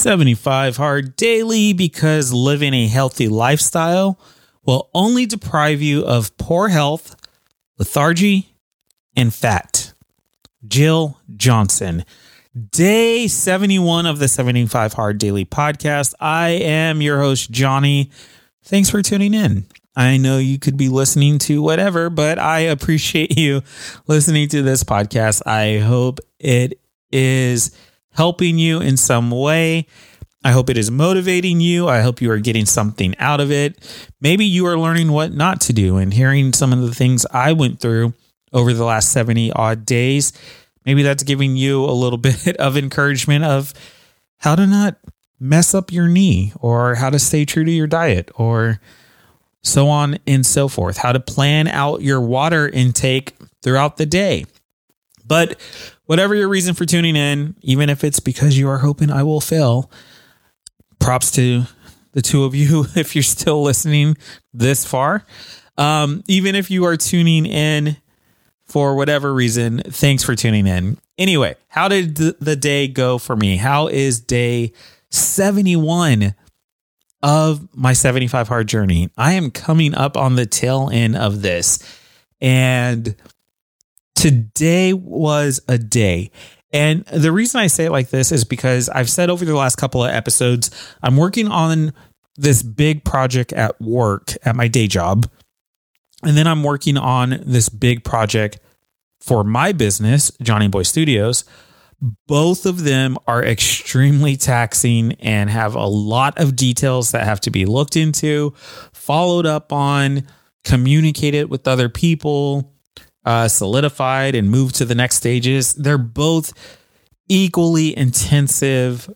75 hard daily because living a healthy lifestyle will only deprive you of poor health, lethargy, and fat. Jill Johnson. Day 71 of the 75 Hard Daily Podcast. I am your host, Johnny. Thanks for tuning in. I know you could be listening to whatever, but I appreciate you listening to this podcast. I hope it is helping you in some way. I hope it is motivating you. I hope you are getting something out of it. Maybe you are learning what not to do and hearing some of the things I went through over the last 70 odd days. Maybe that's giving you a little bit of encouragement of how to not mess up your knee or how to stay true to your diet or so on and so forth, how to plan out your water intake throughout the day. But whatever your reason for tuning in, even if it's because you are hoping I will fail, props to the two of you if you're still listening this far. Um, even if you are tuning in for whatever reason, thanks for tuning in. Anyway, how did the day go for me? How is day 71 of my 75 hard journey? I am coming up on the tail end of this. And today was a day. And the reason I say it like this is because I've said over the last couple of episodes, I'm working on this big project at work at my day job. And then I'm working on this big project for my business, Johnny Boy Studios. Both of them are extremely taxing and have a lot of details that have to be looked into, followed up on, communicated with other people, uh, solidified and moved to the next stages. They're both equally intensive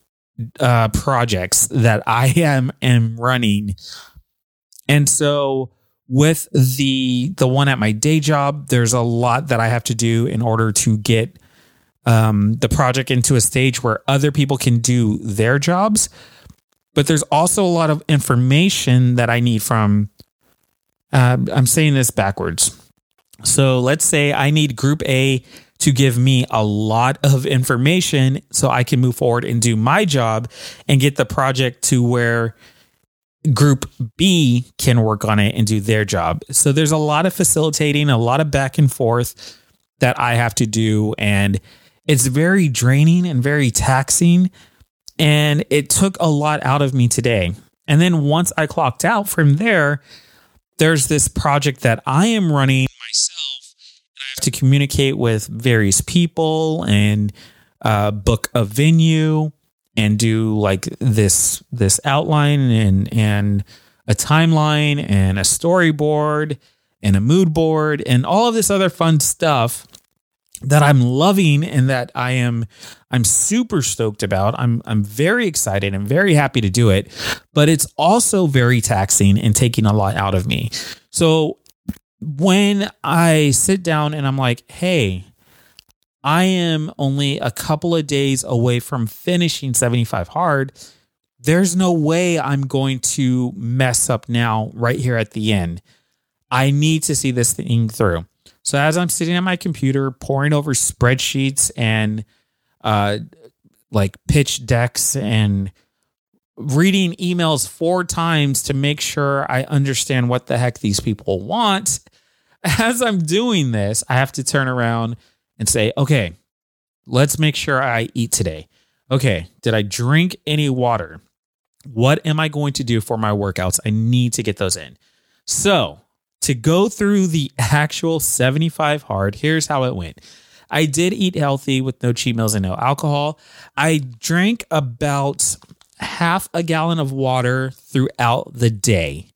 uh, projects that I am am running, and so with the the one at my day job, there's a lot that I have to do in order to get um, the project into a stage where other people can do their jobs. But there's also a lot of information that I need from. Uh, I'm saying this backwards. So let's say I need Group A to give me a lot of information so I can move forward and do my job and get the project to where group B can work on it and do their job. So there's a lot of facilitating, a lot of back and forth that I have to do. And it's very draining and very taxing. And it took a lot out of me today. And then once I clocked out from there, there's this project that I am running myself. And I have to communicate with various people and uh, book a venue and do like this this outline and and a timeline and a storyboard and a mood board and all of this other fun stuff that I'm loving and that I am I'm super stoked about. I'm I'm very excited and very happy to do it, but it's also very taxing and taking a lot out of me. So when I sit down and I'm like, "Hey, I am only a couple of days away from finishing 75 hard. There's no way I'm going to mess up now, right here at the end. I need to see this thing through. So, as I'm sitting at my computer, poring over spreadsheets and uh, like pitch decks and reading emails four times to make sure I understand what the heck these people want, as I'm doing this, I have to turn around and say, okay, let's make sure I eat today. Okay, did I drink any water? What am I going to do for my workouts? I need to get those in. So, to go through the actual 75 hard, here's how it went. I did eat healthy with no cheat meals and no alcohol. I drank about half a gallon of water throughout the day.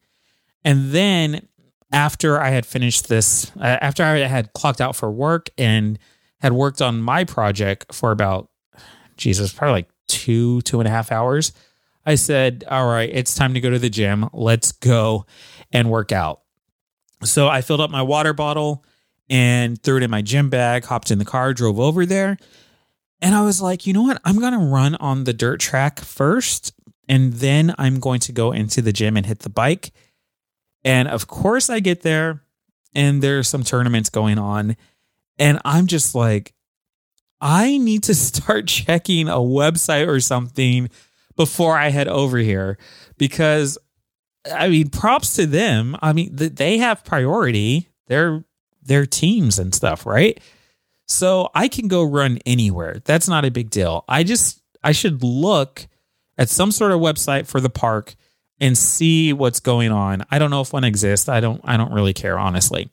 And then after I had finished this, uh, after I had clocked out for work and had worked on my project for about, Jesus, probably like two, two and a half hours, I said, All right, it's time to go to the gym. Let's go and work out. So I filled up my water bottle and threw it in my gym bag, hopped in the car, drove over there. And I was like, you know what? I'm going to run on the dirt track first. And then I'm going to go into the gym and hit the bike. And of course, I get there and there's some tournaments going on. And I'm just like, I need to start checking a website or something before I head over here because I mean, props to them. I mean, they have priority. They're their teams and stuff, right? So I can go run anywhere. That's not a big deal. I just I should look at some sort of website for the park and see what's going on. I don't know if one exists. I don't I don't really care honestly.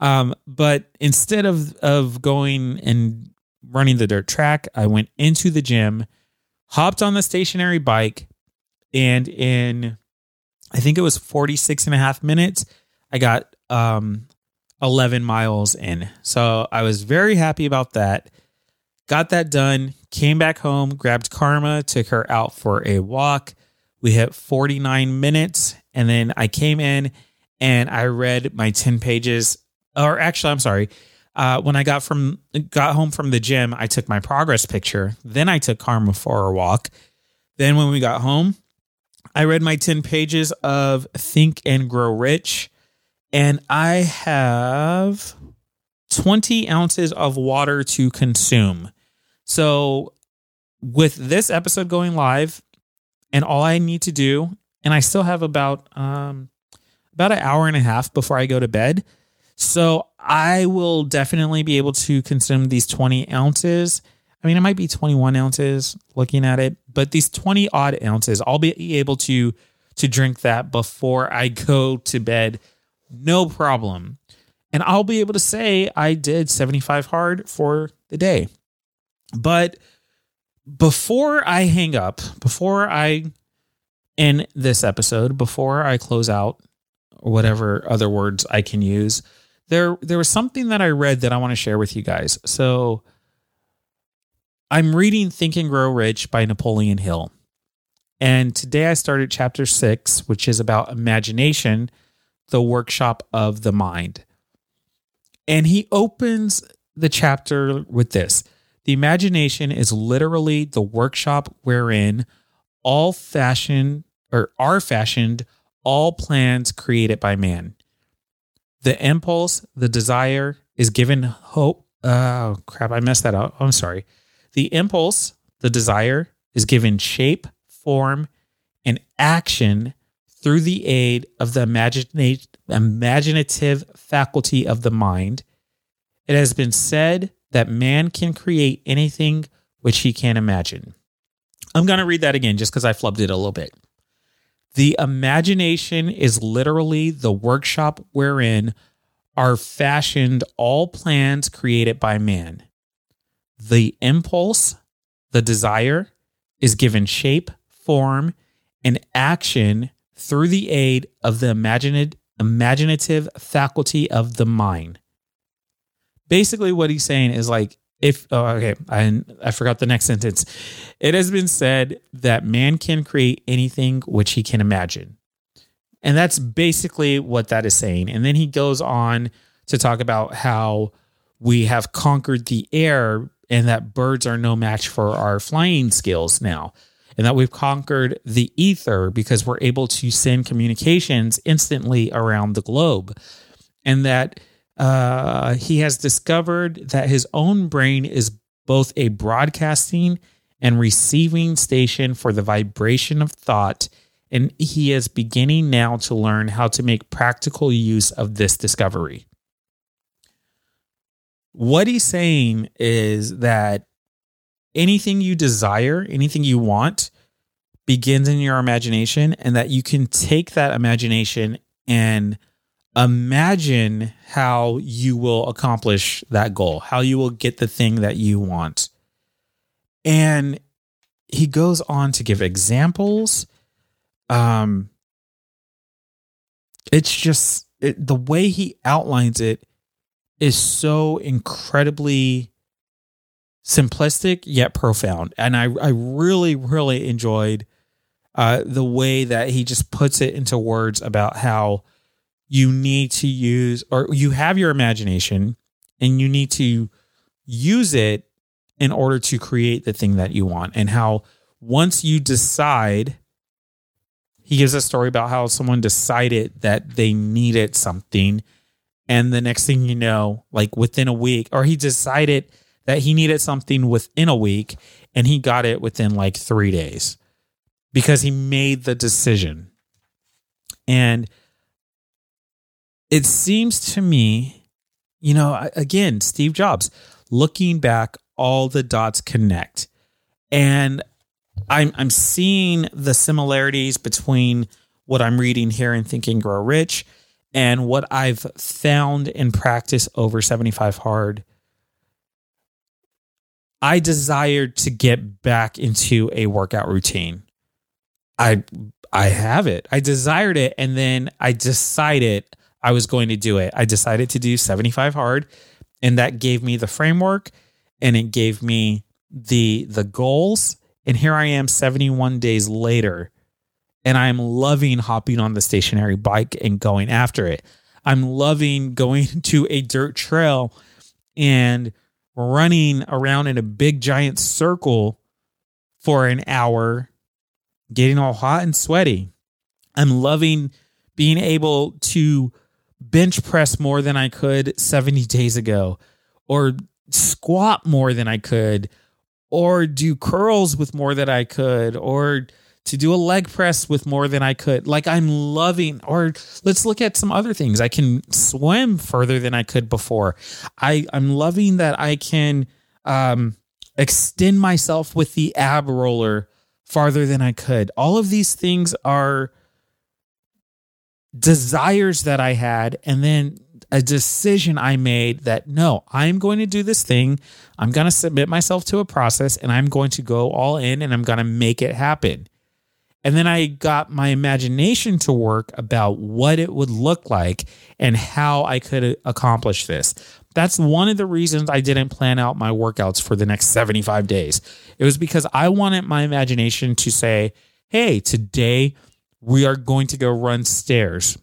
Um, but instead of of going and running the dirt track, I went into the gym, hopped on the stationary bike, and in I think it was 46 and a half minutes, I got um 11 miles in. So I was very happy about that. Got that done, came back home, grabbed Karma, took her out for a walk. We hit 49 minutes, and then I came in and I read my 10 pages. Or actually, I'm sorry. Uh, when I got from got home from the gym, I took my progress picture. Then I took Karma for a walk. Then when we got home, I read my 10 pages of Think and Grow Rich and I have 20 ounces of water to consume. So, with this episode going live, and all I need to do, and I still have about um, about an hour and a half before I go to bed. So I will definitely be able to consume these 20 ounces. I mean, it might be 21 ounces looking at it, but these 20 odd ounces, I'll be able to to drink that before I go to bed no problem. And I'll be able to say I did 75 hard for the day. But before I hang up, before I end this episode, before I close out, or whatever other words I can use, there there was something that I read that I want to share with you guys. So I'm reading Think and Grow Rich by Napoleon Hill. And today I started chapter six, which is about imagination the workshop of the mind. And he opens the chapter with this The imagination is literally the workshop wherein all fashion or are fashioned all plans created by man. The impulse, the desire is given hope. Oh, crap. I messed that up. I'm sorry. The impulse, the desire is given shape, form, and action through the aid of the imaginative faculty of the mind. It has been said that man can create anything which he can imagine. I'm going to read that again just because I flubbed it a little bit. The imagination is literally the workshop wherein are fashioned all plans created by man. The impulse, the desire, is given shape, form, and action through the aid of the imaginative, imaginative faculty of the mind. Basically, what he's saying is like, if oh, okay, I I forgot the next sentence. It has been said that man can create anything which he can imagine. And that's basically what that is saying. And then he goes on to talk about how we have conquered the air and that birds are no match for our flying skills now and that we've conquered the ether because we're able to send communications instantly around the globe, and that uh, he has discovered that his own brain is both a broadcasting and receiving station for the vibration of thought. And he is beginning now to learn how to make practical use of this discovery. What he's saying is that anything you desire, anything you want begins in your imagination and that you can take that imagination and imagine how you will accomplish that goal, how you will get the thing that you want. And he goes on to give examples. Um it's just it, the way he outlines it is so incredibly simplistic yet profound. And I, I really, really enjoyed uh, the way that he just puts it into words about how you need to use or you have your imagination and you need to use it in order to create the thing that you want. And how once you decide, he gives a story about how someone decided that they needed something. And the next thing you know, like within a week, or he decided that he needed something within a week and he got it within like three days. because he made the decision. And it seems to me, you know, again, Steve Jobs, looking back, all the dots connect. And I'm I'm seeing the similarities between what I'm reading here and Think and Grow Rich and what I've found in practice over 75 hard. I desired to get back into a workout routine. I I have it. I desired it and then I decided I was going to do it. I decided to do 75 hard and that gave me the framework and it gave me the the goals and here I am 71 days later and I'm loving hopping on the stationary bike and going after it. I'm loving going to a dirt trail and running around in a big giant circle for an hour, getting all hot and sweaty. I'm loving being able to bench press more than I could 70 days ago, or squat more than I could, or do curls with more than I could, or to do a leg press with more than I could. Like I'm loving, or let's look at some other things. I can swim further than I could before. I, I'm loving that I can um, extend myself with the ab roller farther than I could. All of these things are desires that I had, and then a decision I made that no, I'm going to do this thing. I'm going to submit myself to a process and I'm going to go all in and I'm going to make it happen. And then I got my imagination to work about what it would look like and how I could accomplish this. That's one of the reasons I didn't plan out my workouts for the next 75 days. It was because I wanted my imagination to say, hey, today we are going to go run stairs.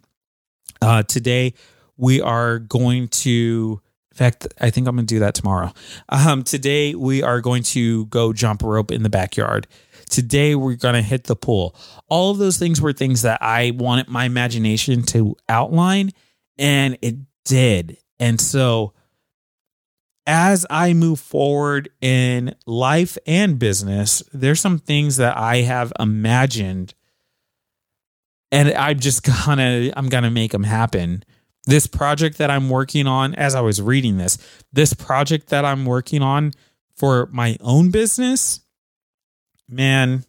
Uh, today we are going to, in fact, I think I'm going to do that tomorrow. Um, today we are going to go jump rope in the backyard. Today we're going to hit the pool. All of those things were things that I wanted my imagination to outline, and it did. And so as I move forward in life and business, there's some things that I have imagined and I'm just gonna I'm gonna make them happen. This project that I'm working on as I was reading this, this project that I'm working on for my own business, man,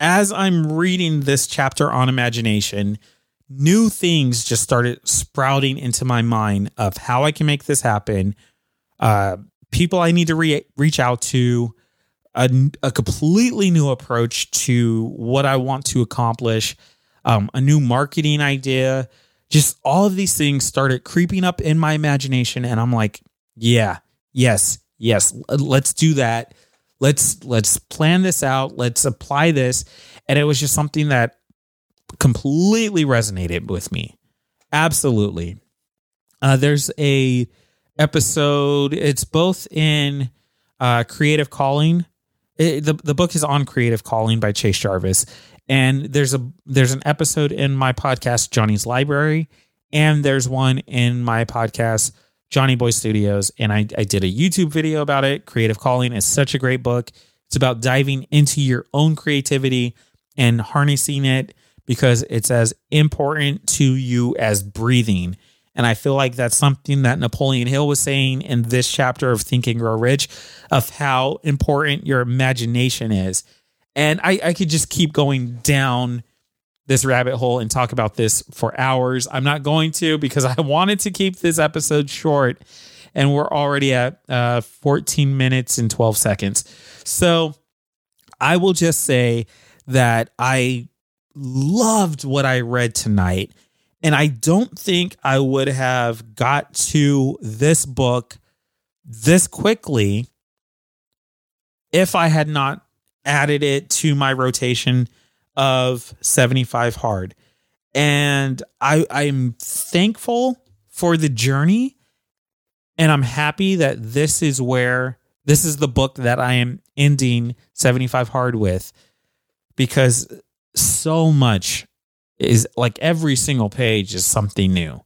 as I'm reading this chapter on imagination, new things just started sprouting into my mind of how I can make this happen. Uh, people I need to re- reach out to, a, a, completely new approach to what I want to accomplish, um, a new marketing idea. Just all of these things started creeping up in my imagination. And I'm like, yeah, yes, yes, let's do that let's let's plan this out. Let's apply this. And it was just something that completely resonated with me. Absolutely. Uh, there's a episode it's both in uh, creative calling. It, the, the book is on creative calling by chase jarvis. And there's a there's an episode in my podcast johnny's library and there's one in my podcast Johnny Boy Studios, and I, I did a YouTube video about it. Creative Calling is such a great book. It's about diving into your own creativity and harnessing it because it's as important to you as breathing. And I feel like that's something that Napoleon Hill was saying in this chapter of Think and Grow Rich of how important your imagination is. And I, I could just keep going down this rabbit hole and talk about this for hours. I'm not going to because I wanted to keep this episode short and we're already at uh, 14 minutes and 12 seconds. So I will just say that I loved what I read tonight. And I don't think I would have got to this book this quickly if I had not added it to my rotation of 75 hard. And I I'm thankful for the journey and I'm happy that this is where this is the book that I am ending 75 hard with because so much is like every single page is something new.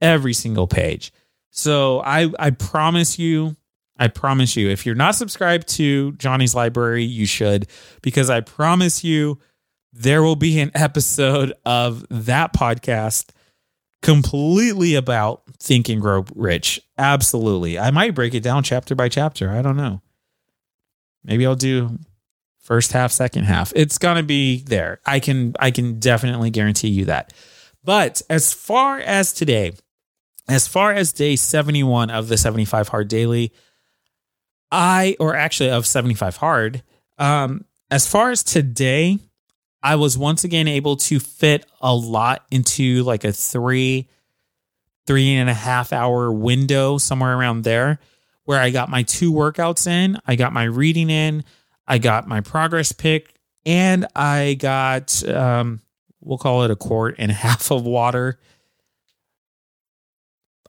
Every single page. So I I promise you I promise you. If you're not subscribed to Johnny's Library, you should, because I promise you there will be an episode of that podcast completely about Think and Grow Rich. Absolutely. I might break it down chapter by chapter. I don't know. Maybe I'll do first half, second half. It's going to be there. I can I can definitely guarantee you that. But as far as today, as far as day 71 of the 75 hard daily, I or actually of 75 hard, um as far as today, I was once again able to fit a lot into like a three, three and a half hour window, somewhere around there, where I got my two workouts in, I got my reading in, I got my progress pick, and I got, um, we'll call it a quart and a half of water.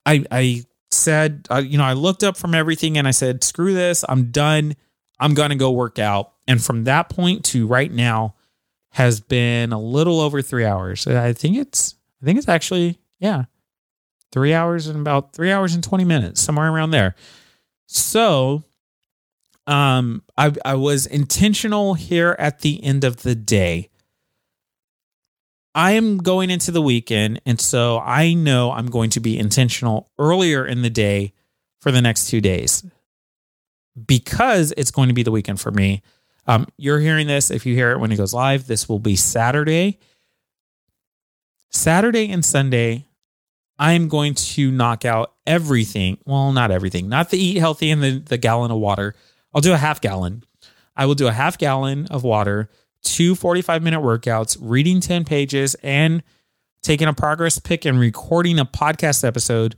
I, I said, uh, you know, I looked up from everything and I said, screw this, I'm done. I'm going to go work out. And from that point to right now, has been a little over three hours. I think it's I think it's actually yeah, three hours and about three hours and twenty minutes, somewhere around there. So, um, I I was intentional here at the end of the day. I am going into the weekend, and so I know I'm going to be intentional earlier in the day for the next two days because it's going to be the weekend for me. Um, you're hearing this. If you hear it when it goes live, this will be Saturday. Saturday and Sunday, I am going to knock out everything. Well, not everything, not the eat healthy and the, the gallon of water. I'll do a half gallon. I will do a half gallon of water, two 45 minute workouts, reading 10 pages, and taking a progress pick and recording a podcast episode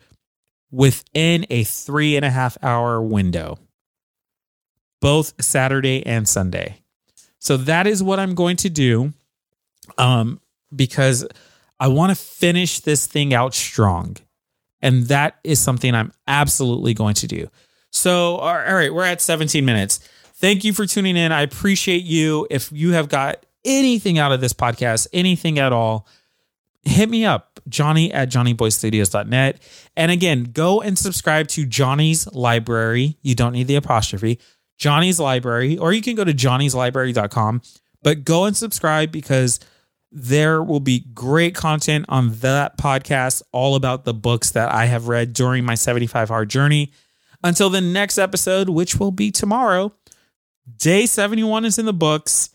within a three and a half hour window both Saturday and Sunday. So that is what I'm going to do um, because I want to finish this thing out strong. And that is something I'm absolutely going to do. So, all right, we're at 17 minutes. Thank you for tuning in. I appreciate you. If you have got anything out of this podcast, anything at all, hit me up, Johnny at JohnnyBoyStudios.net. And again, go and subscribe to Johnny's Library. You don't need the apostrophe. Johnny's Library, or you can go to johnnyslibrary.com. But go and subscribe because there will be great content on that podcast all about the books that I have read during my 75 hard journey. Until the next episode, which will be tomorrow, day 71 is in the books.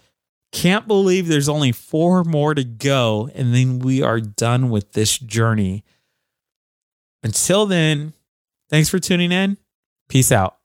Can't believe there's only four more to go, and then we are done with this journey. Until then, thanks for tuning in. Peace out.